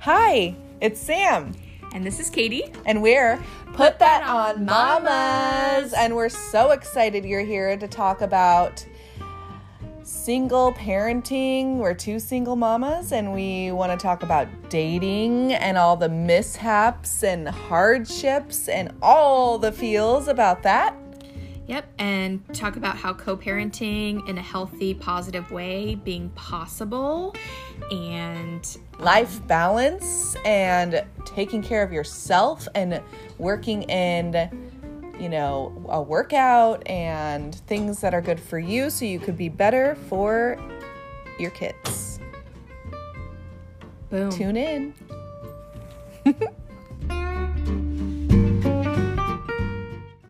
Hi, it's Sam, And this is Katie. and we're Put, That, That on on. Mamas. And we're so excited you're here to talk about single parenting. We're two single mamas, and we want to talk about dating and all the mishaps and hardships and all the feels about that. Yep. And talk about how co parenting in a healthy, positive way being possible. And life balance and taking care of yourself and working in you know a workout and things that are good for you so you could be better for your kids boom. tune in